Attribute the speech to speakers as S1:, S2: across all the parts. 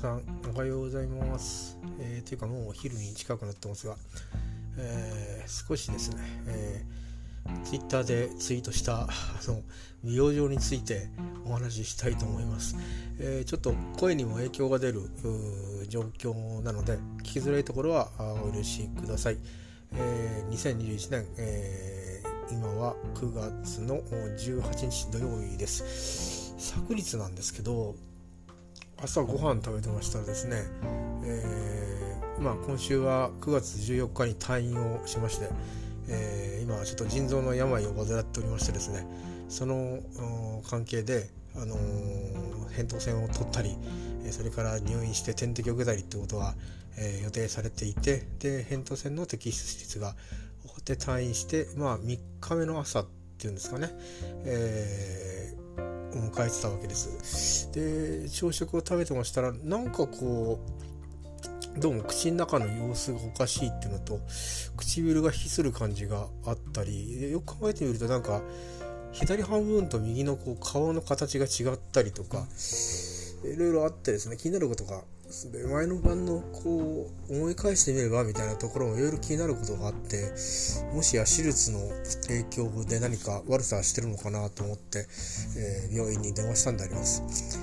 S1: 皆さんおはようございます。えー、というかもうお昼に近くなってますが、えー、少しですね、えー、ツイッターでツイートしたあの美容状についてお話ししたいと思います。えー、ちょっと声にも影響が出る状況なので聞きづらいところはお許しください。えー、2021年、えー、今は9月の18日土曜日です。昨日なんですけど朝ごはん食べてましたらですね、えー、まあ、今週は9月14日に退院をしまして、えー、今ちょっと腎臓の病を患っておりましてですねその関係で、あのー、扁桃腺を取ったりそれから入院して点滴を受けたりってことは、え予定されていてで扁桃腺の摘出率がで退院して、まあ、3日目の朝っていうんですかね、えー迎えてたわけですで朝食を食べてましたらなんかこうどうも口の中の様子がおかしいっていうのと唇がひする感じがあったりよく考えてみるとなんか左半分と右のこう顔の形が違ったりとかいろいろあってですね気になることが前の晩のこう思い返してみればみたいなところもいろいろ気になることがあってもしや手術の影響で何か悪さしてるのかなと思って、えー、病院に電話したんであります。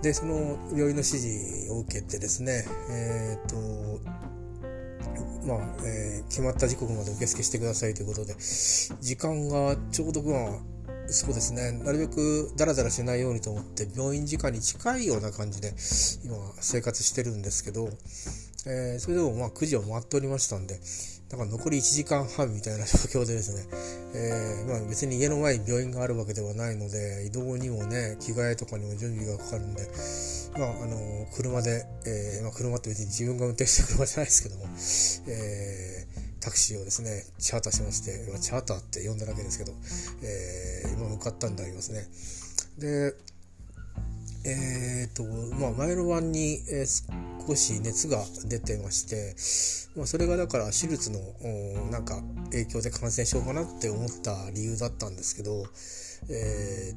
S1: でその病院の指示を受けてですねえっ、とまあ、えー、決まった時刻まで受付してくださいということで時間がちょうどまあそうですね。なるべくダラダラしないようにと思って病院時間に近いような感じで今生活してるんですけど、えー、それでもまあ9時を回っておりましたんでだから残り1時間半みたいな状況でですね、えー、まあ、別に家の前に病院があるわけではないので移動にもね着替えとかにも準備がかかるんで、まああの車で、えー、まあ、車って別に自分が運転してる車じゃないですけども、えータクシーをですね、チャーターしまして今、チャーターって呼んだだけですけど、えー、今向かったんでありますね。で、えーとまあ、前の晩に、えー、少し熱が出てまして、まあ、それがだから手術のなんか影響で感染しようかなって思った理由だったんですけど、え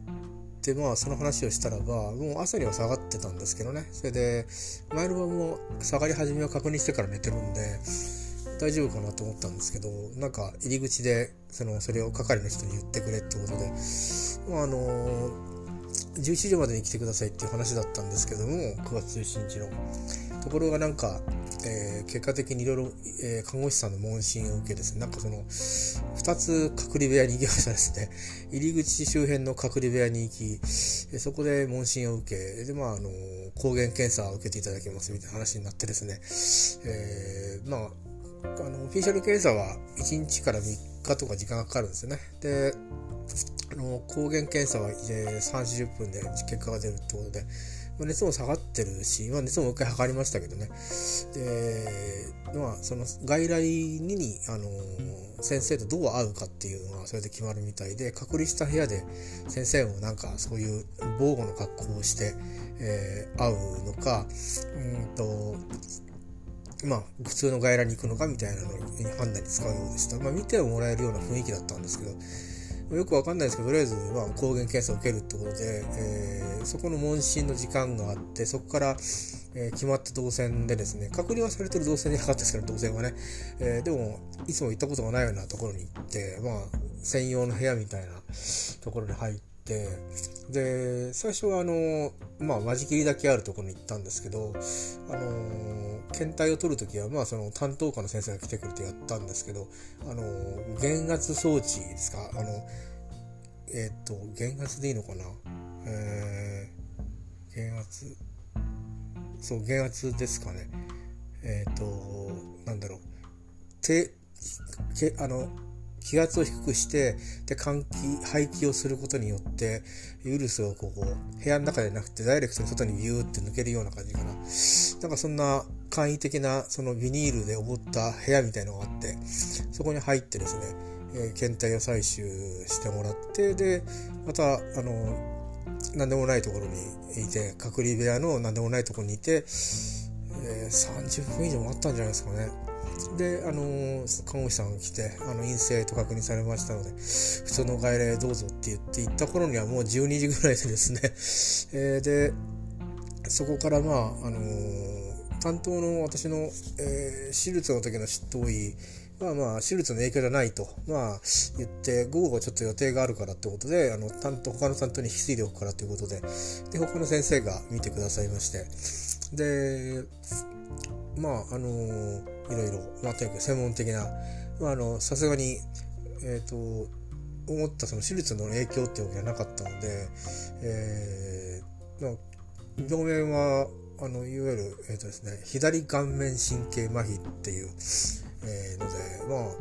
S1: ー、でまあその話をしたらばもう朝には下がってたんですけどねそれで前の晩も下がり始めを確認してから寝てるんで大丈夫かなと思ったんですけどなんか入り口でそのそれを係の人に言ってくれってことで、まあ、あの11時までに来てくださいっていう話だったんですけども9月17日の。ところがなんか、えー、結果的にいろいろ、え看護師さんの問診を受けですねなんかその2つ隔離部屋に行きましたですね。入り口周辺の隔離部屋に行きそこで問診を受けでまああの抗原検査を受けていただきますみたいな話になってですね、えー、まああのオフィシャル検査は1日から3日とか時間がかかるんですよね。であの抗原検査は30分で結果が出るってことで、まあ、熱も下がってるし、まあ、熱ももう一回測りましたけどねで、まあ、その外来にあの先生とどう会うかっていうのはそれで決まるみたいで隔離した部屋で先生もなんかそういう防護の格好をして、えー、会うのかうんとまあ、普通の外来に行くのかみたいなのに判断に使うようでした。まあ、見てもらえるような雰囲気だったんですけど、よくわかんないですけど、とりあえず、まあ、抗原検査を受けるってことで、えー、そこの問診の時間があって、そこから、えー、決まった動線でですね、確認はされてる動線じゃなかったですけど、動線はね、えー、でも、いつも行ったことがないようなところに行って、まあ、専用の部屋みたいなところに入って、で最初はあのまあ間仕切りだけあるところに行ったんですけどあの検体を取る時はまあその担当科の先生が来てくれてやったんですけどあの減圧装置ですか？あのえっ、と減圧でいいのかな？えー、減圧そう減圧ですかね。えっ、となんだろう。手あの気圧を低くしてで換気排気をすることによってウイルスをこう部屋の中でなくてダイレクトに外にビューって抜けるような感じかな。なんかそんな簡易的なそのビニールで覆った部屋みたいのがあってそこに入ってですね、えー、検体を採取してもらってでまたあの何でもないところにいて隔離部屋の何でもないところにいて、えー、30分以上もあったんじゃないですかね。で、あの、看護師さんが来て、あの、陰性と確認されましたので、普通の外来どうぞって言って行った頃にはもう12時ぐらいでですね、えー、で、そこからまあ、あの担当の私の、えー、手術の時の執刀医まあまあ、手術の影響じゃないと、まあ、言って、午後ちょっと予定があるからってことで、あの、担当、他の担当に引き継いでおくからということで、で、他の先生が見てくださいまして、で、まあ、あのー、いろいろ、まあ、とにかく専門的な、まあ、あの、さすがに、えっ、ー、と、思ったその手術の影響っていうわけじゃなかったので、えー、まあ、病名は、あの、いわゆる、えっ、ー、とですね、左顔面神経麻痺っていう、えー、ので、まあ、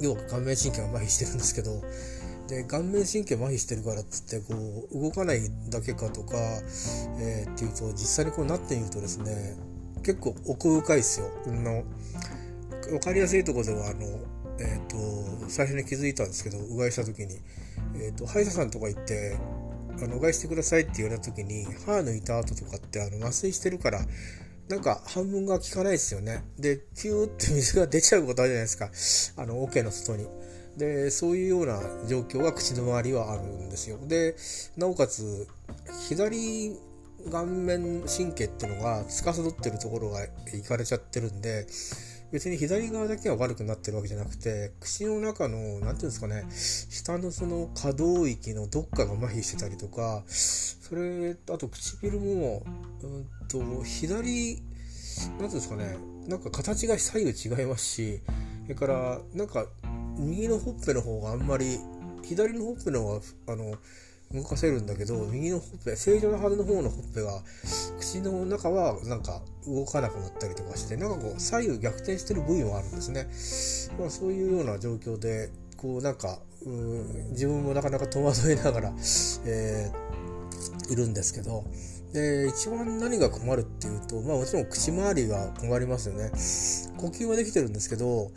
S1: 要は顔面神経が麻痺してるんですけど、で顔面神経麻痺してるからっつってこう動かないだけかとか、えー、っていうと実際にこうなってみるとですね結構奥深いですよ。の分かりやすいところではあの、えーと、最初に気づいたんですけどうがいした時に、えーと、歯医者さんとか行ってあのうがいしてくださいって言われた時に歯抜いた後とかってあの麻酔してるからなんか半分が効かないですよね。で、ピューって水が出ちゃうことあるじゃないですか。あの、桶の外に。で、そういうような状況が口の周りはあるんですよ。で、なおかつ、左顔面神経っていうのが司ってるところがいかれちゃってるんで、別に左側だけは悪くなってるわけじゃなくて、口の中の、なんていうんですかね、下のその可動域のどっかが麻痺してたりとか、それ、あと唇も、うんと、左、なんていうんですかね、なんか形が左右違いますし、それから、なんか、右のほっぺの方があんまり、左のほっぺの方が、あの、動かせるんだけど、右のほっぺ、正常なはずの方のほっぺが、口の中はなんか動かなくなったりとかして、なんかこう、左右逆転してる部位もあるんですね。まあそういうような状況で、こうなんか、う自分もなかなか戸惑いながら、えー、いるんですけど、で、一番何が困るっていうと、まあもちろん口周りが困りますよね。呼吸はできてるんですけど、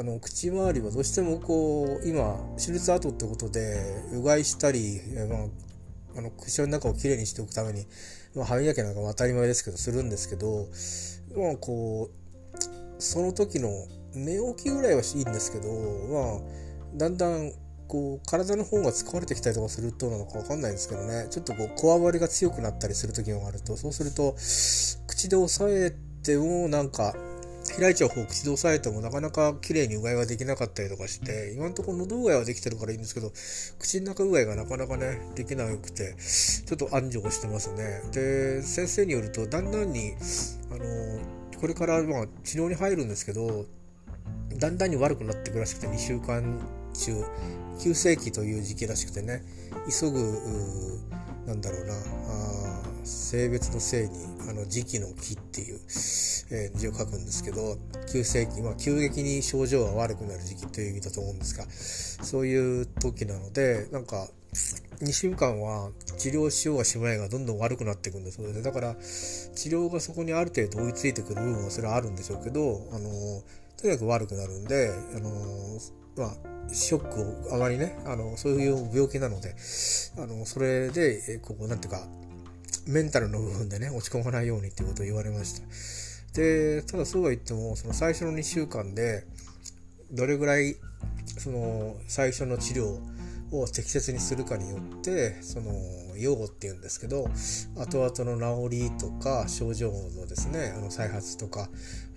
S1: あの口周りはどうしてもこう今手術後ってことでうがいしたり、まあ、あの口の中をきれいにしておくために、まあ、歯磨きなんかも当たり前ですけどするんですけど、まあ、こうその時の寝起きぐらいはいいんですけど、まあ、だんだんこう体の方が疲れてきたりとかするとなのか分かんないんですけどね。ちょっとこうこわばりが強くなったりする時もあるとそうすると口で押さえてもなんか開いちゃう方口で押さえてもなかなか綺麗にうがいができなかったりとかして、今のところ喉うがいはできてるからいいんですけど、口の中うがいがなかなかね、できなくて、ちょっと安定してますね。で、先生によると、だんだんに、あの、これからまあ治療に入るんですけど、だんだんに悪くなってくらしくて、2週間中、急性期という時期らしくてね、急ぐ、なんだろうな、あ性別の性にあの時期の木っていう、えー、字を書くんですけど急性期、まあ、急激に症状が悪くなる時期という意味だと思うんですがそういう時なのでなんか2週間は治療しようがしまいがどんどん悪くなっていくんだそうですだから治療がそこにある程度追いついてくる部分はそれはあるんでしょうけどあのとにかく悪くなるんであのまあショックをあまりねあのそういう病気なのであのそれでこうなんていうかメンタルの部分でね、落ち込まないようにっていうことを言われました。で、ただそうは言っても、その最初の2週間で、どれぐらい、その、最初の治療を適切にするかによって、その、用っていうんですけど、後々の治りとか、症状のですね、あの再発とか、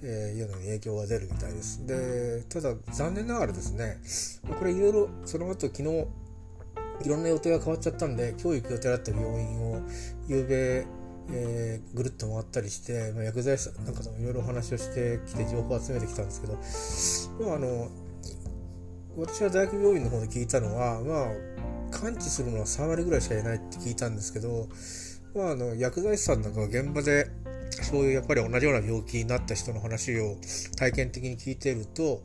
S1: えー、いうのに影響が出るみたいです。で、ただ残念ながらですね、これいろいろ、その後昨日、いろんな予定が変わっちゃったんで、今日行く予定だった病院を、夕べ、えー、ぐるっと回ったりして、まあ、薬剤師さんなんかともいろいろお話をしてきて情報を集めてきたんですけど、まあ、あの私は大学病院の方で聞いたのは、まあ、完治するのは3割ぐらいしかいないって聞いたんですけど、まあ、あの薬剤師さんなんかが現場でそういうやっぱり同じような病気になった人の話を体験的に聞いていると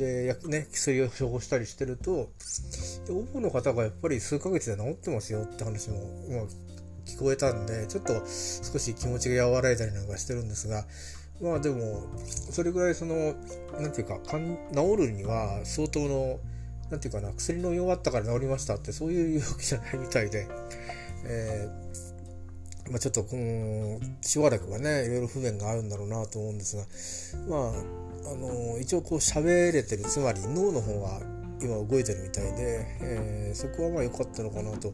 S1: で、ね、薬を処方したりしてると多くの方がやっぱり数ヶ月で治ってますよって話も、まあ、聞こえたんでちょっと少し気持ちが和らいだりなんかしてるんですがまあでもそれぐらいその何て言うかかん治るには相当の何て言うかな薬の弱ったから治りましたってそういう 病気じゃないみたいで、えーまあ、ちょっとこのしばらくはねいろいろ不便があるんだろうなと思うんですがまああの一応こう喋れてるつまり脳の方は今動いてるみたいで、えー、そこはまあ良かったのかなと。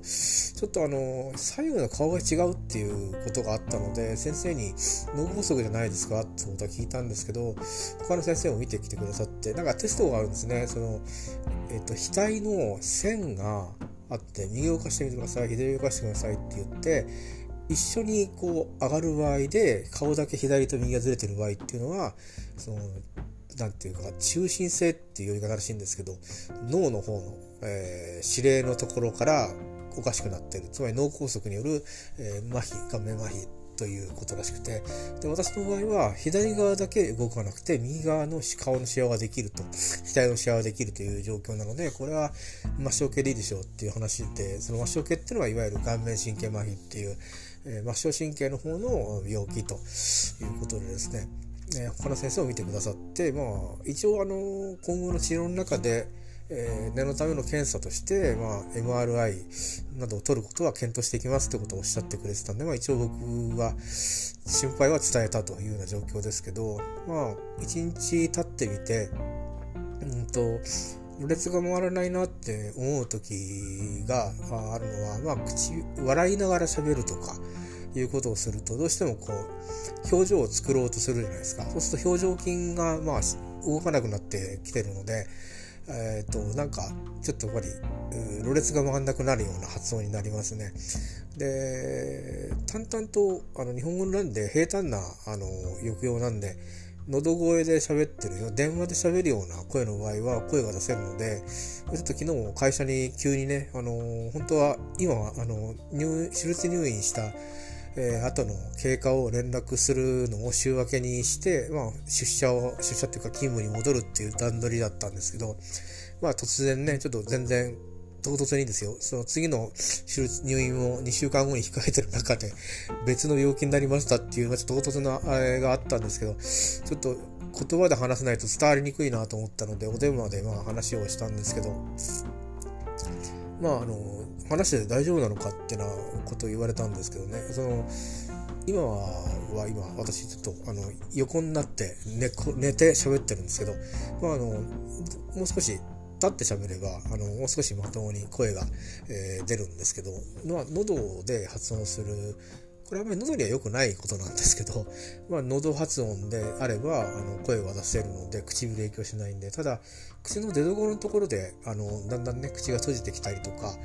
S1: ちょっとあの左右の顔が違うっていうことがあったので先生に脳梗塞じゃないですかってことは聞いたんですけど他の先生も見てきてくださってなんかテストがあるんですね。その、えーと、額の線があって右を動かしてみてください左を動かしてくださいって言って一緒にこう上がる場合で顔だけ左と右がずれてる場合っていうのはそのなんていうか中心性っていう言い方らしいんですけど脳の方の、えー、指令のところからおかしくなってる。つまり脳梗塞による、えー、麻痺顔面麻痺ということらしくて。で私の場合は左側だけ動かなくて右側の顔のシワができると。額のシワができるという状況なのでこれは末梢系でいいでしょうっていう話でその末梢系っていうのはいわゆる顔面神経麻痺っていう、えー、末梢神経の方の病気ということでですねえー、他の先生を見てくださって、まあ、一応あの今後の治療の中で、えー、念のための検査として、まあ、MRI などを取ることは検討していきますってことをおっしゃってくれてたんで、まあ、一応僕は心配は伝えたというような状況ですけど、まあ、一日経ってみて、うんと、ろれつが回らないなって思う時があるのは、まあ、口、笑いながら喋るとか、いうことをするとどうしてもこう表情を作ろうとするじゃないですかそうすると表情筋がまあ動かなくなってきてるのでえっ、ー、となんかちょっとやっぱりろれつが回んなくなるような発音になりますね。で淡々とあの日本語なんで平坦なあの抑揚なんで喉声で喋ってるよ。電話で喋るような声の場合は声が出せるのでちょっと昨日も会社に急にねあの本当は今はあの入手術入院したえー、後の経過を連絡するのを週明けにして、まあ、出社を、出社っていうか勤務に戻るっていう段取りだったんですけど、まあ突然ね、ちょっと全然唐突にですよ、その次の入院を2週間後に控えてる中で別の病気になりましたっていう、ま、ちょっと唐突なあれがあったんですけど、ちょっと言葉で話せないと伝わりにくいなと思ったので、お電話でまあ話をしたんですけど、まああの、話して大丈夫なのかってなことを言われたんですけどね。その今は今私ちょっとあの横になって寝寝て喋ってるんですけど、まあ、あのもう少し立って喋ればあのもう少しまともに声が、えー、出るんですけど、まあ、喉で発音するこれはあまり喉には良くないことなんですけど、まあ、喉発音であればあの声は出せるので唇影響しないんでただ口の出所のところであのだんだんね口が閉じてきたりとか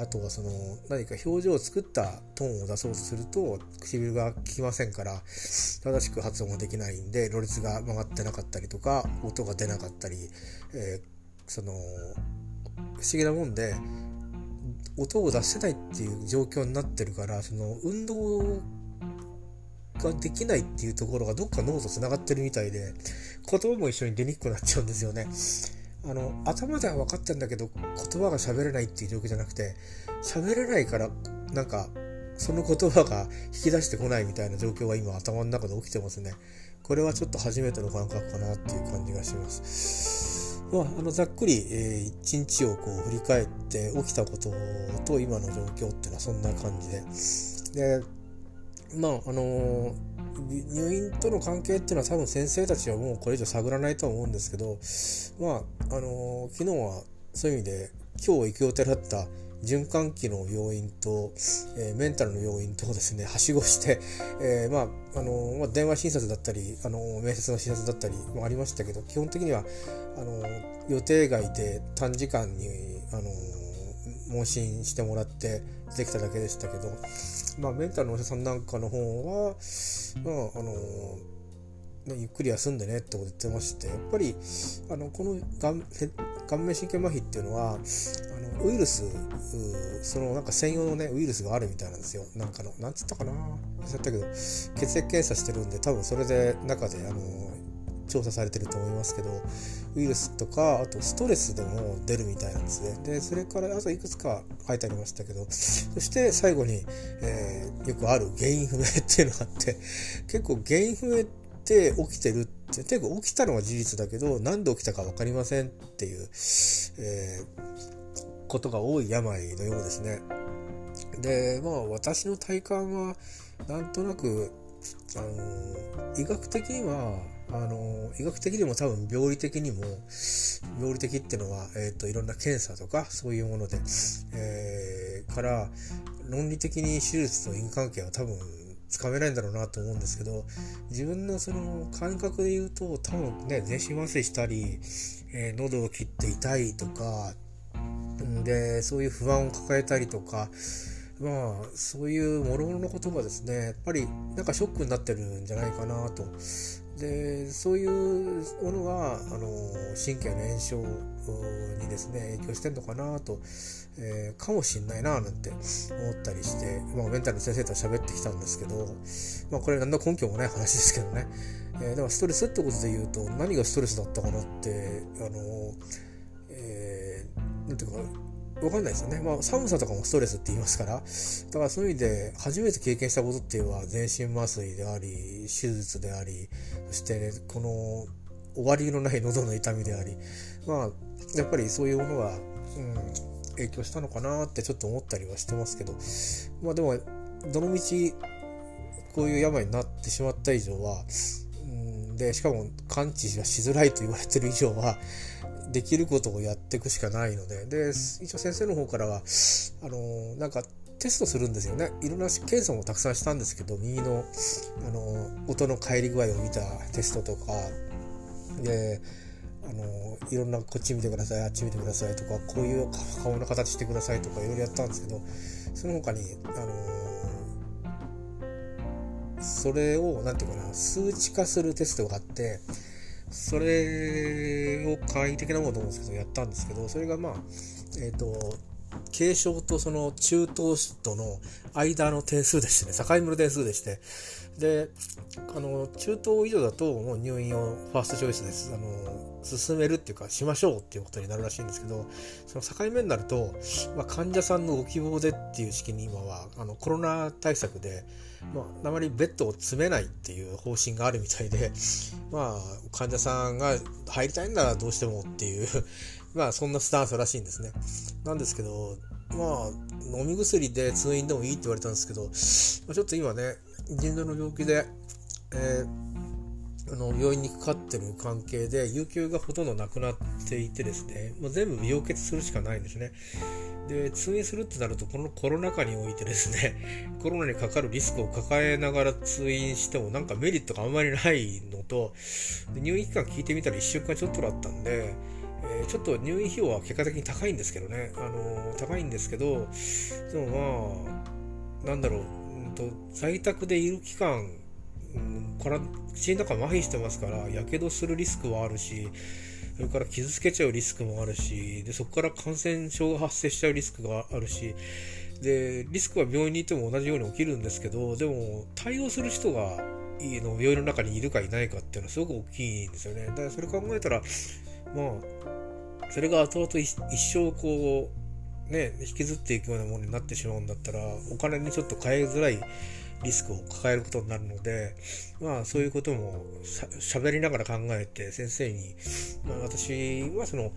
S1: あとはその何か表情を作ったトーンを出そうとすると唇が効きませんから正しく発音ができないんでろれつが曲がってなかったりとか音が出なかったり、えー、その不思議なもんで音を出せないっていう状況になってるからその運動ができないっていうところがどっか脳とつながってるみたいで言葉も一緒に出にくくなっちゃうんですよね。あの頭では分かってんだけど言葉が喋れないっていう状況じゃなくて喋れないからなんかその言葉が引き出してこないみたいな状況が今頭の中で起きてますね。これはちょっと初めての感覚かなっていう感じがします。まあ、あのざっくり、えー、一日をこう振り返って起きたことと今の状況っていうのはそんな感じで。で、まあ、あのー入院との関係っていうのは多分先生たちはもうこれ以上探らないと思うんですけどまああの昨日はそういう意味で今日行く予定だった循環器の要因と、えー、メンタルの要因とですね はしごして、えー、まああのまあ、電話診察だったりあの面接の診察だったりもありましたけど基本的にはあの予定外で短時間にあの問診してもらってできただけでしたけど、まあ、メンタルのお医者さんなんかの方は、まあ、あのね、ゆっくり休んでねってこと言ってましてやっぱりあのこの顔顔面神経麻痺っていうのはあのウイルスそのなんか専用のねウイルスがあるみたいなんですよ。なんかのなんつったかな。忘れたけど血液検査してるんで多分それで中であの調査されてると思いますけどウイルスとかあとストレスでも出るみたいなんですね。でそれからあといくつか書いてありましたけどそして最後に、えー、よくある原因不明っていうのがあって結構原因不明って起きてるって結構起きたのは事実だけど何で起きたか分かりませんっていう、えー、ことが多い病のようですね。でまあ私の体感はなんとなくあの医学的にはあの医学的にも多分病理的にも病理的っていうのは、えーと、いろんな検査とかそういうもので、えー、から論理的に手術と因果関係は多分つかめないんだろうなと思うんですけど自分のその感覚で言うと多分ね全身麻酔したり、えー、喉を切って痛いとかでそういう不安を抱えたりとかまあそういう諸々のことがですね。やっぱりなんかショックになってるんじゃないかなと。でそういうものがあの神経の炎症にですね影響してるのかなと、えー、かもしんないななんて思ったりして、まあ、メンタルの先生と喋ってきたんですけど、まあ、これ何の根拠もない話ですけどね、えー、だからストレスってことで言うと何がストレスだったかなってあの、ー、なんていうかわかんないですよね。まあ、寒さとかもストレスって言いますから。だからそういう意味で、初めて経験したことっていうのは、全身麻酔であり、手術であり、そして、ね、この、終わりのない喉の痛みであり、まあ、やっぱりそういうものが、うん、影響したのかなってちょっと思ったりはしてますけど、まあでも、どのみち、こういう病になってしまった以上は、うん、で、しかも完治はしづらいと言われてる以上は、できることをやっていくしかないので、で、一応先生の方からは、あの、なんかテストするんですよね。いろんな検査もたくさんしたんですけど、右の、あの、音の帰り具合を見たテストとか、で、あの、いろんなこっち見てください、あっち見てくださいとか、こういう顔の形してくださいとかいろいろやったんですけど、その他に、あの、それを、なんていうかな、数値化するテストがあって、それを簡易的なものと思うんですけど、やったんですけど、それがまあ、えっ、ー、と、軽症とその中等度の間の点数でしてね、境目の点数でして、で、あの、中等以上だともう入院をファーストチョイスです。あの、進めるっていうか、しましょうっていうことになるらしいんですけど、その境目になると、まあ、患者さんのご希望でっていう式に今は、あの、コロナ対策で、まあ、あまりベッドを詰めないっていう方針があるみたいで、まあ、患者さんが入りたいんならどうしてもっていう まあ、そんなスタンスらしいんですね。なんですけど、まあ、飲み薬で通院でもいいって言われたんですけど、まあ、ちょっと今ね、腎臓の病気で、えー、あの病院にかかってる関係で有給がほとんどなくなっていてですね、もう全部病欠するしかないんですね。で、通院するってなると、このコロナ禍においてですね、コロナにかかるリスクを抱えながら通院してもなんかメリットがあんまりないのと、入院期間聞いてみたら1週間ちょっとだったんで、えー、ちょっと入院費用は結果的に高いんですけどね、あのー、高いんですけど、でもまあ、なんだろう、うんと、在宅でいる期間、うん、から口の中麻痺してますから、やけどするリスクはあるし、それから傷つけちゃうリスクもあるし、で、そこから感染症が発生しちゃうリスクがあるし、で、リスクは病院に行っても同じように起きるんですけど、でも、対応する人が、いの病院の中にいるかいないかっていうのはすごく大きいんですよね。だからそれ考えたら、まあ、それが後々一生こう、ね、引きずっていくようなものになってしまうんだったら、お金にちょっと変えづらいリスクを抱えることになるので、まあそういうことも喋りながら考えて先生に、まあ私はその、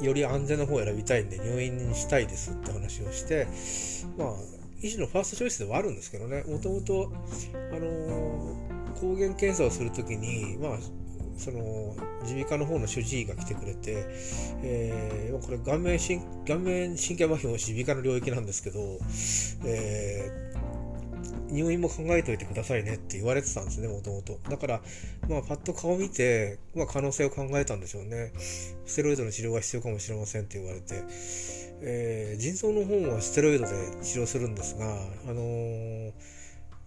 S1: より安全な方を選びたいんで入院したいですって話をして、まあ医師のファーストチョイスではあるんですけどね、もともと、あの、抗原検査をするときに、まあ、その耳鼻科の方の主治医が来てくれて、えー、これ顔面神顔面神経麻痺も耳鼻科の領域なんですけど、えー入院も考えておいてくださいねって言われてたんですね、もともと。だから、まあ、パッと顔見て、まあ、可能性を考えたんでしょうね。ステロイドの治療が必要かもしれませんって言われて、えー、腎臓の方はステロイドで治療するんですが、あのー、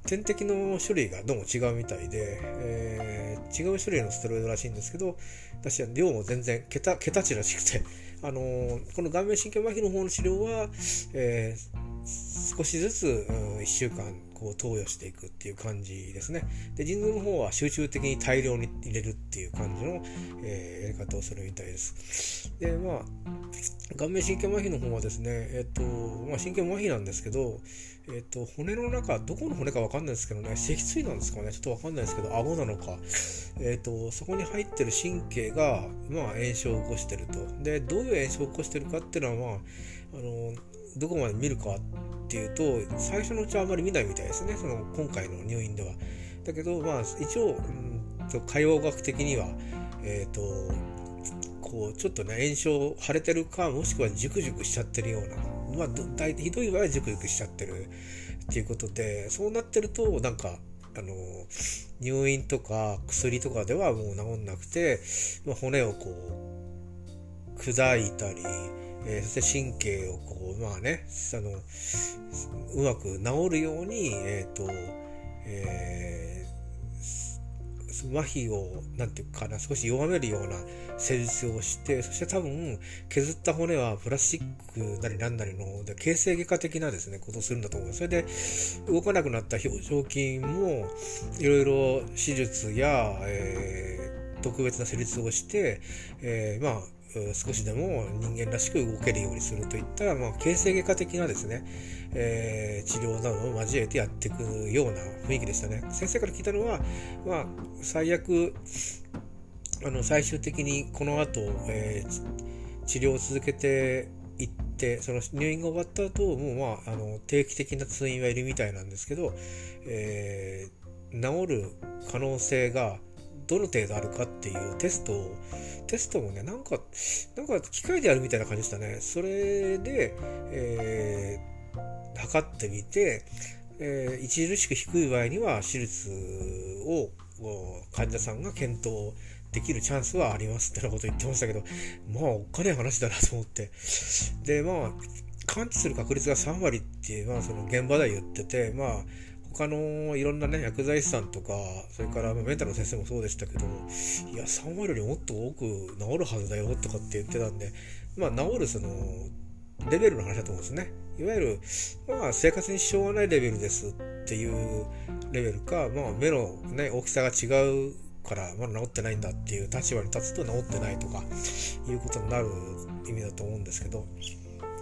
S1: 点滴の種類がどうも違うみたいで、えー、違う種類のステロイドらしいんですけど、私は量も全然桁、桁値らしくて、あのー、この顔面神経麻痺の方の治療は、えー、少しずつ、うん、1週間こう投与していくっていう感じですね。で、腎臓の方は集中的に大量に入れるっていう感じの、えー、やり方をするみたいです。で、まあ、顔面神経麻痺の方はですね、えっ、ー、と、まあ、神経麻痺なんですけど、えっ、ー、と、骨の中、どこの骨かわかんないですけどね、脊椎なんですかね、ちょっとわかんないですけど、顎なのか、えっ、と、そこに入ってる神経が、まあ、炎症を起こしてると。で、どういう炎症を起こしてるかっていうのは、まあ、あの、どこまで見るかっていうと、最初のうちはあまり見ないみたいですね、その今回の入院では。だけど、まあ、一応、うんと解剖学的には、えっ、と、こう、ちょっとね、炎症、腫れてるか、もしくはジュクジュクしちゃってるような、まあ、大体ひどい場合はジュクジュクしちゃってるっていうことで、そうなってると、なんか、あの、入院とか薬とかではもう治んなくて、まあ、骨をこう、砕いたり、えー、そして神経をこう、まあね、あの、うまく治るように、えっ、ー、と、えー、麻痺を、なんていうかな、少し弱めるような施術をして、そして多分、削った骨はプラスチックなりなんなりの、で形成外科的なですね、ことをするんだと思う。それで、動かなくなった表情筋も、いろいろ手術や、えー、特別な施術をして、えー、まあ、少しでも人間らしく動けるようにするといった、まあ、形成外科的なですね、えー、治療などを交えてやっていくような雰囲気でしたね。先生から聞いたのは、まあ、最悪、あの、最終的にこの後、えー、治療を続けていって、その入院が終わった後、もうまあ、あの、定期的な通院はいるみたいなんですけど、えー、治る可能性がどの程度あるかっていうテストをテストもね、なんか、なんか機械でやるみたいな感じでしたね。それで、えー、測ってみて、えー、著しく低い場合には手術を患者さんが検討できるチャンスはありますってなこと言ってましたけど、まあ、お金話だなと思って。で、まあ、完治する確率が3割っていう、まあ、その現場では言ってて、まあ、他のいろんなね、薬剤師さんとか、それからメンタルの先生もそうでしたけど、いや、3割よりもっと多く治るはずだよとかって言ってたんで、まあ、治るその、レベルの話だと思うんですね。いわゆる、まあ、生活に支障がないレベルですっていうレベルか、まあ、目のね、大きさが違うから、まだ治ってないんだっていう立場に立つと治ってないとか、いうことになる意味だと思うんですけど、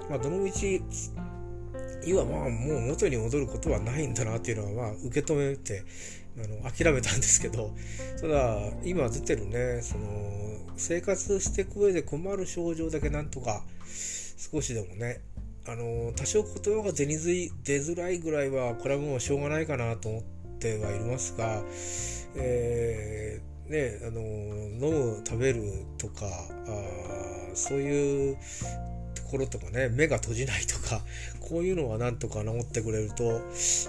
S1: まあ、どのみち、いわまあもう元に戻ることはないんだなっていうのはまあ受け止めてあの諦めたんですけどただ今出てるねその生活していく上で困る症状だけなんとか少しでもねあの多少言葉が出にずい出づらいぐらいはこれはもうしょうがないかなと思ってはいますが、えー、ねあの飲む食べるとかあそういうころとかね、目が閉じないとか、こういうのはなんとか治ってくれると、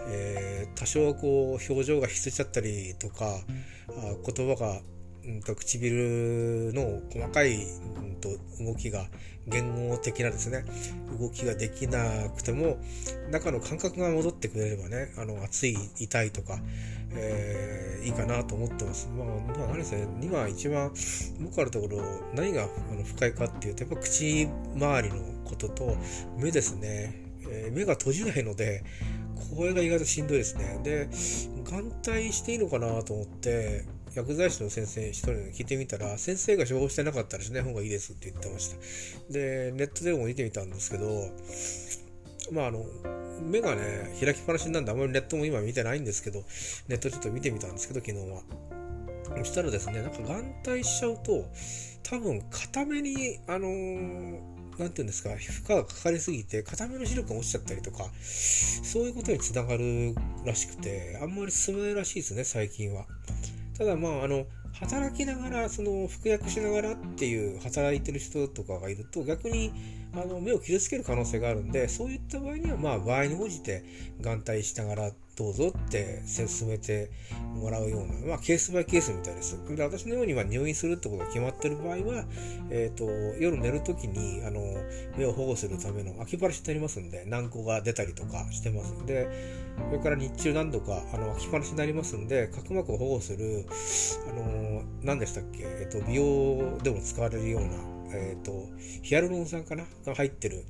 S1: えー、多少こう表情がひせちゃったりとか、言葉が、うんと、唇の細かい、うんと、動きが言語的なですね、動きができなくても、中の感覚が戻ってくれればね、あの、熱い、痛いとか、えー、いいかなと思ってます。まあ、まあ、何せ、今一番僕あるところ、何があの不快かっていうと、やっぱ口周りのことと、目ですね。えー、目が閉じないので、これが意外としんどいですね。で、眼帯していいのかなと思って、薬剤師の先生一人に聞いてみたら、先生が処方してなかったらしない方がいいですって言ってました。で、ネットでも見てみたんですけど、まああの、目がね、開きっぱなしなんであんまりネットも今見てないんですけど、ネットちょっと見てみたんですけど、昨日は。そしたらですね、なんか眼帯しちゃうと、多分固めに、あのー、なんていうんですか、負荷がかかりすぎて、固めの視力が落ちちゃったりとか、そういうことにつながるらしくて、あんまり進めないらしいですね、最近は。ただまあ、あの、働きながら、その、服薬しながらっていう働いてる人とかがいると、逆に、あの目を傷つける可能性があるんでそういった場合にはまあ場合に応じて眼帯しながらどうぞって進めてもらうような、まあ、ケースバイケースみたいです。で私のようには入院するってことが決まってる場合は、え、ー、と夜寝るときにあの目を保護するための秋晴らしってありますんで軟膏が出たりとかしてますんでそれから日中何度かあの秋晴らしになりますんで角膜を保護するあの何でしたっけ、えっ、ー、と美容でも使われるようなえっ、ー、と、ヒアルロン酸かな？が入ってる。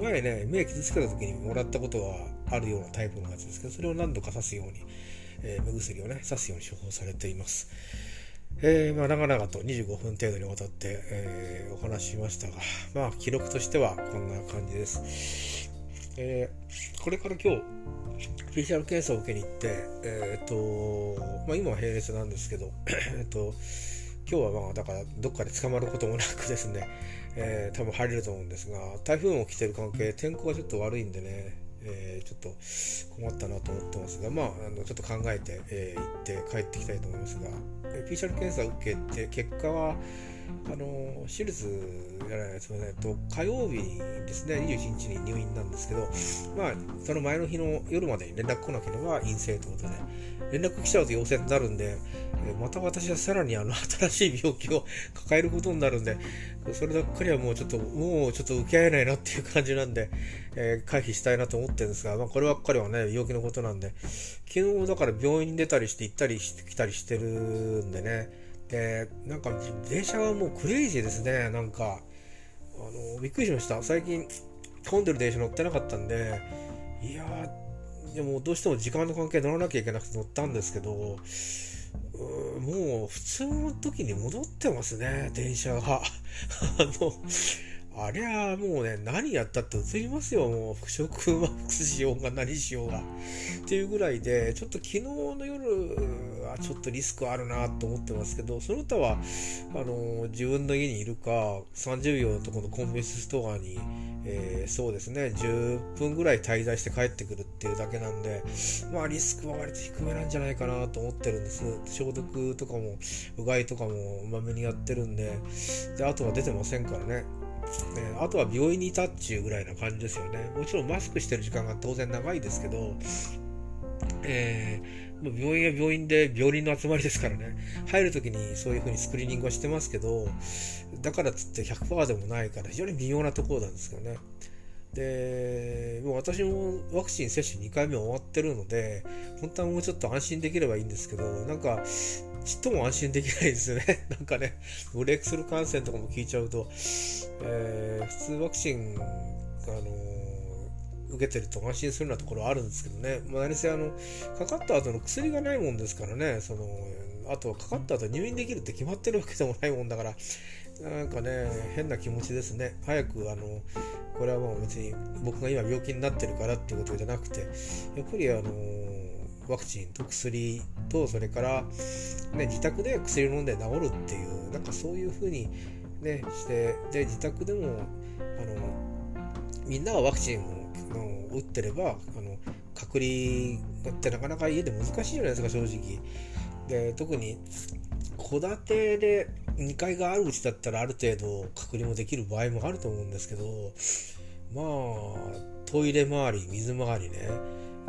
S1: 前ね、目傷つけた時にもらったことはあるようなタイプのやつですけど、それを何度か刺すように、えー、目薬をね、刺すように処方されています。えー、まあ、長々と25分程度にわたって、えー、お話ししましたが、まあ、記録としてはこんな感じです。えー、これから今日、PCR 検査を受けに行って、えっ、と、まあ、今は並列なんですけど、えっと、今日はまあだからどっかで捕まることもなくですね、えー、多分入れると思うんですが台風も来てる関係天候がちょっと悪いんでねえー、ちょっと困ったなと思ってますが、まあ、あのちょっと考えて、えー、行って帰ってきたいと思いますが、PCR 検査を受けて、結果は、あの手術じゃないですかね、と火曜日ですね、21日に入院なんですけど、まあ、その前の日の夜までに連絡来なければ陰性ということで、連絡来ちゃうと陽性になるんで、また私はさらにあの新しい病気を抱えることになるんで、そればっかりはもうちょっと、もうちょっと受け合えないなっていう感じなんで、えー、回避したいなと思ってるんですが、まあ、こればっかりはね、病気のことなんで、昨日だから病院に出たりして行ったりしてきたりしてるんでね、で、なんか電車はもうクレイジーですね。なんか、あの、びっくりしました。最近、混んでる電車乗ってなかったんで、いやー、でもどうしても時間の関係乗らなきゃいけなくて乗ったんですけど、もう普通の時に戻ってますね、電車が。あの、ありゃもうね、何やったって映りますよ、もう、服飾マックスしようが何しようが。っていうぐらいで、ちょっと昨日の夜はちょっとリスクあるなと思ってますけど、その他は、あの、自分の家にいるか、30秒のところのコンビニストアに、えー、そうですね、10分ぐらい滞在して帰ってくるっていうだけなんで、まあリスクは割と低めなんじゃないかなと思ってるんです。消毒とかも、うがいとかもまめにやってるんで、で、あとは出てませんからね。ね、あとは病院にいたっちゅうぐらいな感じですよね。もちろんマスクしてる時間が当然長いですけど、えー、病院は病院で病人の集まりですからね、入るときにそういうふうにスクリーニングはしてますけど、だからっつって100%でもないから非常に微妙なところなんですよね。で、もう私もワクチン接種2回目終わってるので、本当はもうちょっと安心できればいいんですけど、なんか、ちっとも安心できないですよね。なんかね、ブレイクスルー感染とかも聞いちゃうと、えー、普通ワクチン、あのー、受けてると安心するようなところあるんですけどね、まあ、何せあの、かかった後の薬がないもんですからね、その、あとはかかった後入院できるって決まってるわけでもないもんだから、なんかね、変な気持ちですね。早く、あの、これはもう別に僕が今病気になってるからっていうことじゃなくて、やっぱりあの、ワクチンと薬と、それから、ね、自宅で薬を飲んで治るっていう、なんかそういうふうにね、して、で、自宅でも、あの、みんながワクチンを打ってれば、あの、隔離ってなかなか家で難しいじゃないですか、正直。で、特に、戸建てで2階があるうちだったらある程度隔離もできる場合もあると思うんですけど、まあ、トイレ周り、水回りね、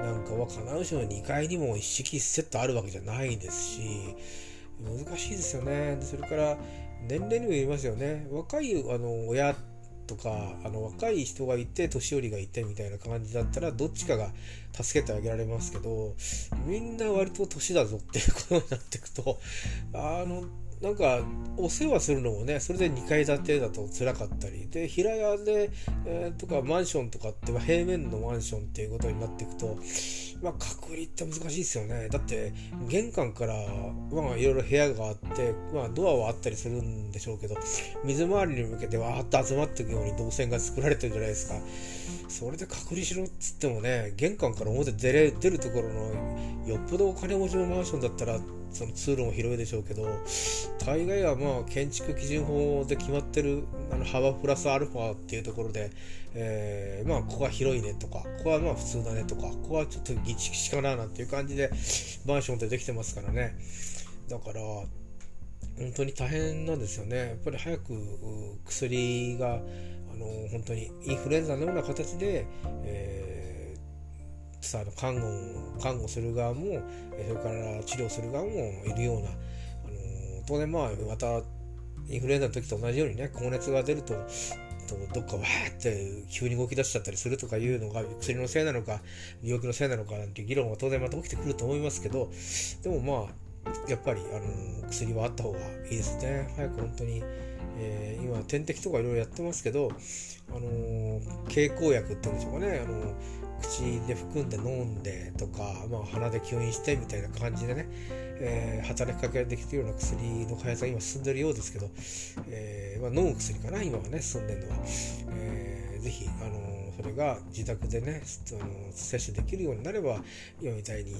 S1: なんかは必ずしも2階にも一式セットあるわけじゃないですし、難しいですよね。それから、年齢にもよりますよね。若いあの親とかあの若い人がいて年寄りがいてみたいな感じだったらどっちかが助けてあげられますけどみんな割と年だぞっていうことになっていくとあのなんかお世話するのもねそれで2階建てだと辛かったりで平屋で、えー、とかマンションとかって平面のマンションっていうことになっていくとまあ、隔離って難しいですよね。だって、玄関から、まあ、いろいろ部屋があって、まあ、ドアはあったりするんでしょうけど、水回りに向けてわーっと集まっていくように動線が作られてるじゃないですか。それで隔離しろっつってもね、玄関から表出れ出るところの、よっぽどお金持ちのマンションだったら、その通路も広いでしょうけど、大概はまあ建築基準法で決まってるあの幅プラスアルファっていうところで、えー、まあここは広いねとか、ここはまあ普通だねとか、ここはちょっとギチギチかななんていう感じでマンションってできてますからね。だから、本当に大変なんですよね。やっぱり早く薬が、の本当にインフルエンザのような形で、えーさ看護看護する側もそれから治療する側もいるような、あの当然まあまたインフルエンザの時と同じようにね高熱が出るとどっかわーって急に動き出しちゃったりするとかいうのが薬のせいなのか病気のせいなのかなんていう議論は当然また起きてくると思いますけどでもまあやっぱりあの薬はあった方がいいですね。早く本当に、えー、今点滴とかいろいろやってますけどあの経口薬っていうんでしょうかね。あの口で含んで飲んでとか、まあ、鼻で吸引してみたいな感じでね、えー、働きかけができるような薬の開発が今進んでるようですけど、えー、まあ、飲む薬かな今はね進んでるのは、えー、ぜひ、あのそれが自宅でね、あの接種できるようになれば今みたいに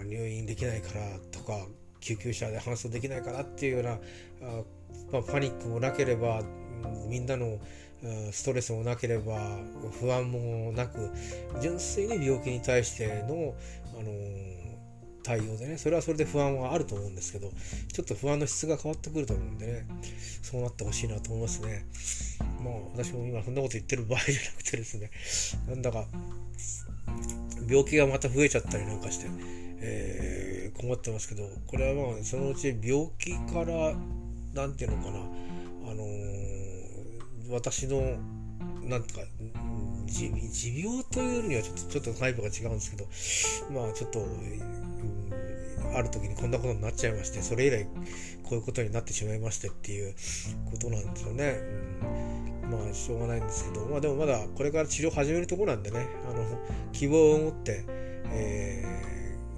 S1: あ入院できないからとか救急車で搬送できないからっていうようなあ、まあ、パニックもなければみんなのストレスもなければ不安もなく純粋に病気に対しての、あの対応でねそれはそれで不安はあると思うんですけどちょっと不安の質が変わってくると思うんでねそうなってほしいなと思いますね。まあ私も今そんなこと言ってる場合じゃなくてですねなんだか病気がまた増えちゃったりなんかして、えー、困ってますけどこれはまあそのうち病気から何て言うのかなあのー、私のなんとか持持病というにはちょっとちょっとタイプが違うんですけどまあちょっと、うん、ある時にこんなことになっちゃいましてそれ以来こういうことになってしまいましてっていうことなんですよね。うん、まあしょうがないんですけどまあでもまだこれから治療始めるとこなんでねあの希望を持って、え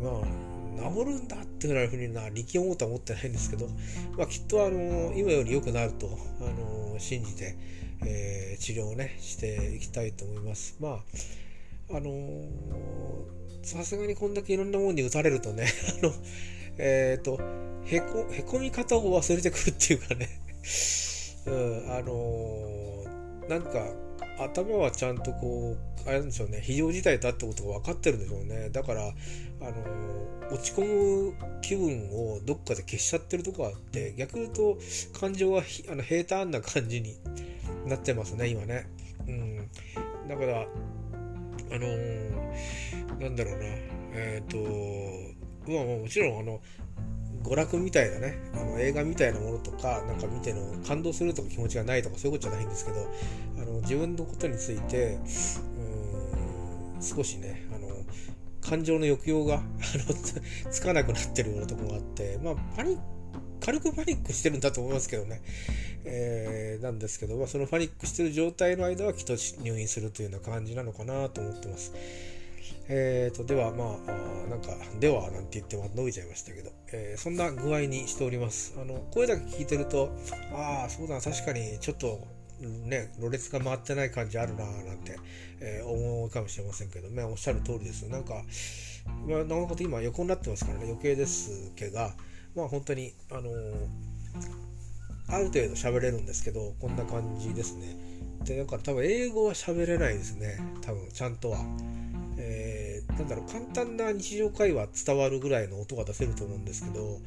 S1: ー、まあ治るんだっていうふうにな力を持っては思ってないんですけど、まあ、きっとあの今より良くなるとあの信じて、えー、治療をねしていきたいと思います。まああのさすがにこんだけいろんなものに打たれるとね あのえっ、ー、とへこへこみ方を忘れてくるっていうかね うん、あのなんか頭はちゃんとこうあれなんでしょうね。非常事態だってことが分かってるんでしょうね。だからあの落ち込む気分をどっかで消しちゃってるとこあって逆に言うと感情はあの平坦な感じになってますね今ね。うん。だからあのー、なんだろうな。えっ、ー、とまあもちろんあの娯楽みたいなねあの映画みたいなものとかなんか見ての感動するとか気持ちがないとかそういうことじゃないんですけどあの自分のことについてうん少しねあの感情の抑揚が つかなくなってるようなところがあってまあパニック軽くパニックしてるんだと思いますけどね、えー、なんですけど、まあ、そのパニックしてる状態の間はきっと入院するというような感じなのかなと思ってます。えーと、ではまあなんかではなんて言っても伸びちゃいましたけど、えー、そんな具合にしておりますあの声だけ聞いてるとああそうだ確かにちょっとねろれつが回ってない感じあるななんて、えー、思うかもしれませんけど。ねおっしゃる通りです。なんか、まあ、なかなか今横になってますからね余計ですけどまあ本当にあのー、ある程度喋れるんですけどこんな感じですね。でだから多分英語は喋れないですね。多分ちゃんとは。えー、なんだろう簡単な日常会話伝わるぐらいの音が出せると思うんですけど、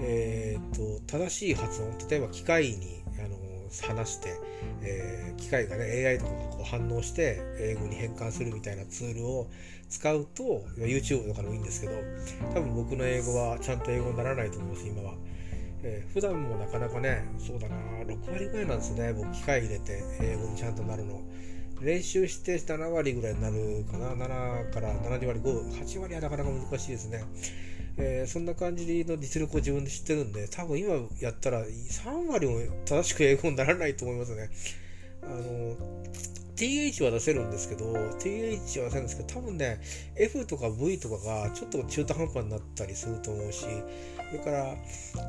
S1: えーと、正しい発音例えば機械にあの話して、えー、機械がね AI とかがこう反応して英語に変換するみたいなツールを使うと YouTube とかでもいいんですけど多分僕の英語はちゃんと英語にならないと思います今は。えー、普段もなかなかねそうだな6割ぐらいなんですね僕機械入れて英語にちゃんとなるの。練習して7割ぐらいになるかな7から7割58割はなかなか難しいですね、えー、そんな感じの実力を自分で知ってるんで多分今やったら3割も正しく英語にならないと思いますね。あの TH は出せるんですけど TH は出せるんですけど多分ね F とか V とかがちょっと中途半端になったりすると思うしそれから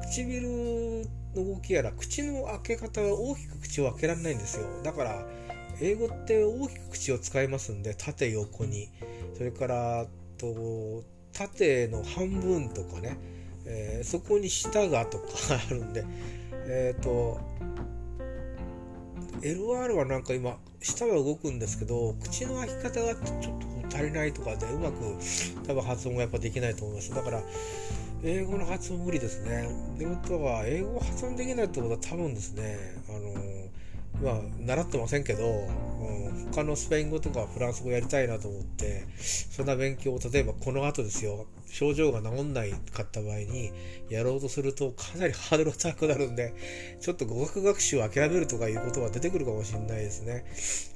S1: 唇の動きやら口の開け方は大きく口を開けられないんですよ。だから英語って大きく口を使いますんで縦横に。それからと縦の半分とかね、えー、そこに舌がとか あるんでえっ、ー、と LR はなんか今舌は動くんですけど口の開き方がちょっと足りないとかでうまく多分発音がやっぱできないと思いますだから英語の発音無理ですね。ってことは、英語発音できないってことは多分ですね、あのまあ、習ってませんけど、うん、他のスペイン語とかフランス語やりたいなと思って、そんな勉強を、例えばこの後ですよ、症状が治んないかった場合に、やろうとするとかなりハードル高くなるんで、ちょっと語学学習を諦めるとかいうことが出てくるかもしれないですね。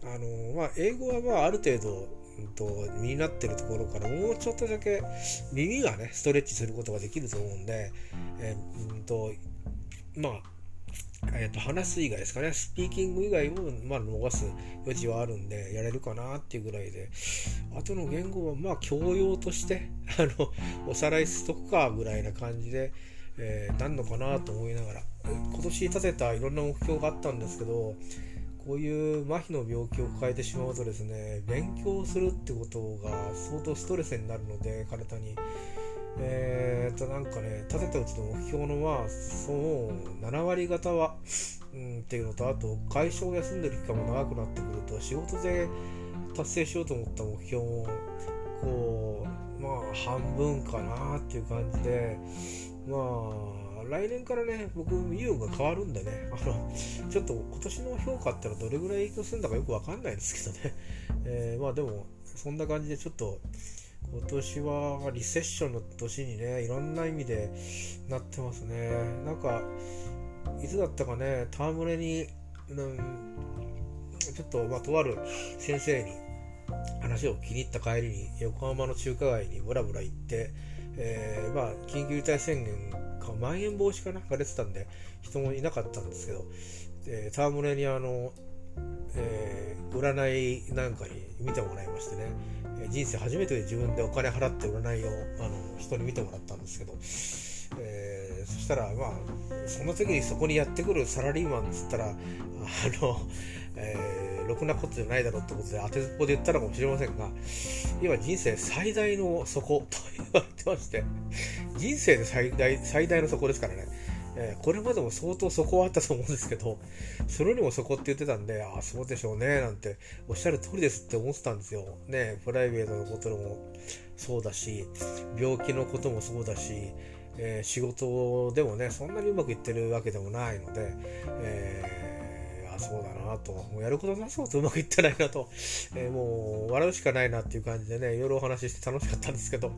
S1: あの、まあ、英語はまあ、ある程度、うんと、身になってるところからもうちょっとだけ耳がね、ストレッチすることができると思うんで、えー、うんと、まあ、えー、と話す以外ですかね、スピーキング以外を、まあ、逃す余地はあるんで、やれるかなっていうぐらいで、あとの言語は、まあ、教養として、あの、おさらいしとくかぐらいな感じで、えー、なんのかなと思いながら、今年立てたいろんな目標があったんですけど、こういう麻痺の病気を抱えてしまうとですね、勉強するってことが相当ストレスになるので、体に。えー、となんかね立てたうちの目標のまあそう7割方はうん、っていうのとあと会社を休んでる期間も長くなってくると仕事で達成しようと思った目標もこうまあ半分かなっていう感じでまあ来年からね僕ユーが変わるんでね。あのちょっと今年の評価ってのはどれぐらい影響するんだかよくわかんないですけどね、えー、まあでもそんな感じでちょっと今年はリセッションの年にねいろんな意味でなってますね。なんかいつだったかね戯れに、うん、ちょっとまあとある先生に話を気に入った帰りに横浜の中華街にブラブラ行って、えー、まあ緊急事態宣言かまん延防止かなんか出てたんで人もいなかったんですけど、えー、戯れにあの、えー、占いなんかに見てもらいましてね人生初めて自分でお金払って占いをあの人に見てもらったんですけど、えー、そしたらまあその時にそこにやってくるサラリーマンっつったらあの、えー、ろくなことじゃないだろうってことで当てずっぽで言ったのかもしれませんが今人生最大の底と言われてまして人生で最大最大の底ですからね。えー、これまでも相当そこはあったと思うんですけど、それにもそこって言ってたんで、ああ、そうでしょうね、なんて、おっしゃる通りですって思ってたんですよ。ね、プライベートのこともそうだし、病気のこともそうだし、えー、仕事でもね、そんなにうまくいってるわけでもないので、えー、あそうだなと、もうやることなそうとうまくいってないなと、えー、もう笑うしかないなっていう感じでね、いろいろお話しして楽しかったんですけど、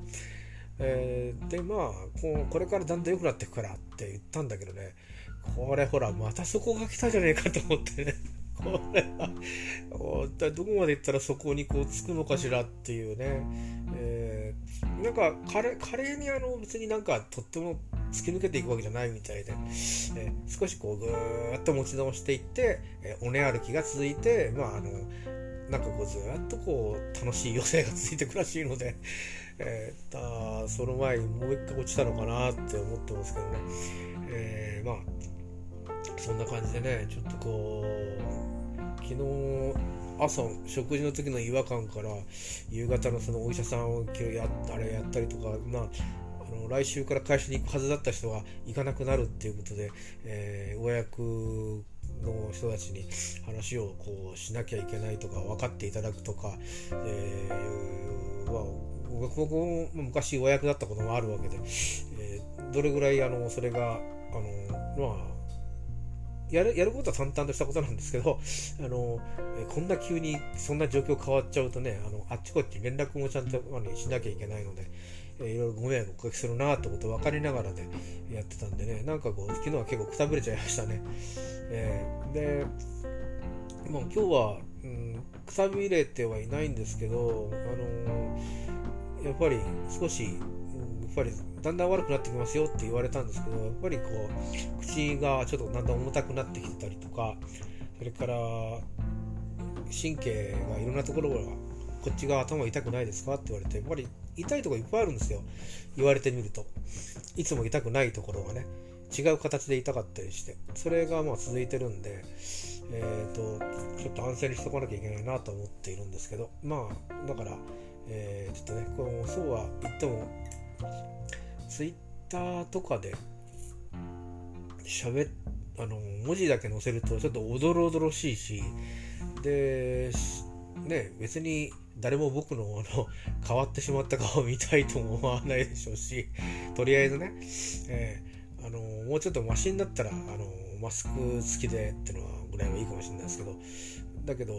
S1: えー、でまあここれからだんだん良くなっていくからって言ったんだけどね。これほらまたそこが来たじゃねえかと思ってね。これはどこまで行ったらそこにこうつくのかしらっていうね、えー、なんか華麗にあの別になんかとっても突き抜けていくわけじゃないみたいで、えー、少しこうぐーっと持ち直していって、えー、尾根歩きが続いてまああのなんかこうずっとこう楽しい余生が続いてくらしいので、えー、その前にもう一回落ちたのかなって思ってますけどね、えー、まあそんな感じでねちょっとこう昨日朝食事の時の違和感から夕方のそのお医者さんをやあれやったりとかまああの来週から会社に行くはずだった人が行かなくなるっていうことで、えー、お役の人たちに話をこうしなきゃいけないとか分かっていただくとか、えー、まあ僕も昔お役だったこともあるわけで、えー、どれぐらいあのそれがあのまあやるやることは淡々としたことなんですけど、あのえこんな急にそんな状況変わっちゃうとね、あのあっちこっち連絡もちゃんとあのしなきゃいけないので、えいろいろご迷惑をおかけするなってこと分かりながらで、ね、やってたんでね、なんかこう、昨日は結構くたぶれちゃいましたね。えー、で、もう今日は、うん、くたびれてはいないんですけど、あのー、やっぱり少し、やっぱりだんだん悪くなってきますよって言われたんですけど、やっぱりこう、口がちょっとだんだん重たくなってきてたりとか、それから、神経がいろんなところがこっち側頭痛くないですかって言われて、やっぱり痛いとこいっぱいあるんですよ。言われてみると。いつも痛くないところがね、違う形で痛かったりして、それがまあ続いてるんで、えっ、ー、と、ちょっと安静にしとかなきゃいけないなと思っているんですけど、まあ、だから、えー、ちょっとね、このそうは言っても、ツイッターとかで喋っあの文字だけ載せるとちょっとおどろおどろしいしでね別に誰も僕のあの 変わってしまった顔を見たいとも思わないでしょうしとりあえずね、えー、あのもうちょっとマシになったらあのマスク付きでっていうのはぐらいはいいかもしれないですけどだけど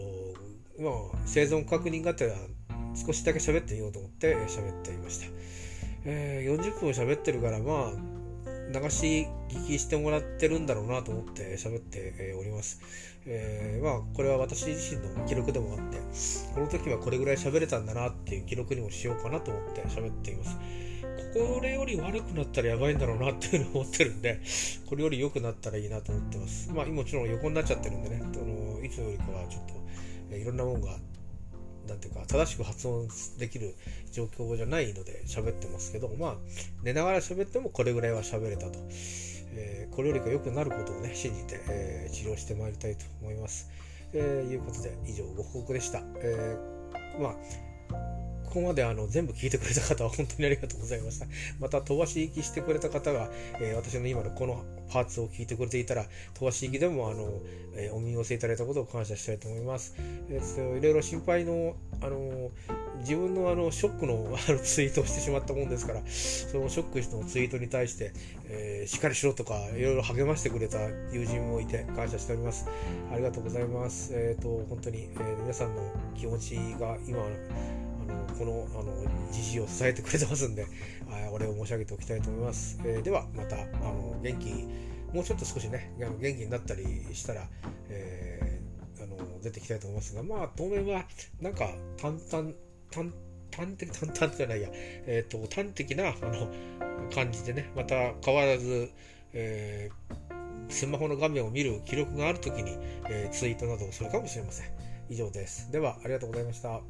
S1: まあ生存確認がてら少しだけ喋ってみようと思って喋っていました、えー、40分喋ってるからまあ流し聞きしてもらってるんだろうなと思って喋っております。えー、まあ、これは私自身の記録でもあって、この時はこれぐらい喋れたんだなっていう記録にもしようかなと思って喋っています。これより悪くなったらやばいんだろうなっていうのを思ってるんで、これより良くなったらいいなと思ってます。まあ、もちろん横になっちゃってるんでね、あのいつよりかはちょっと、いろんなもんがなんていうか、正しく発音できる状況じゃないので喋ってますけど、まあ、寝ながら喋ってもこれぐらいは喋れたと。えー、これよりか良くなることをね、信じて、えー、治療してまいりたいと思います。えー、いうことで、以上ご報告でした。えー、まあ、ここまであの全部聞いてくれた方は本当にありがとうございました。また飛ばし行きしてくれた方が、えー、私の今のこのパーツを聞いてくれていたら、飛ばし行きでもあの、えー、お見寄せいただいたことを感謝したいと思います。えー、いろいろ心配の、あの自分のあのショックのあのツイートをしてしまったもんですから、そのショックのツイートに対して、えー、しっかりしろとか、いろいろ励ましてくれた友人もいて感謝しております。ありがとうございます。えっ、ー、と、本当に、えー、皆さんの気持ちが今、あのこのあの時事を支えてくれてますんで、お礼を申し上げておきたいと思います。えー、では、またあの元気、もうちょっと少しね、元気になったりしたら、えー、あの出てきたいと思いますが、まあ、当面は、なんか、淡々、淡端的、淡々じゃないや、えっ、ー、と、端的な、あの、感じでね、また変わらず、えー、スマホの画面を見る記録があるときに、えー、ツイートなどをするかもしれません。以上です。では、ありがとうございました。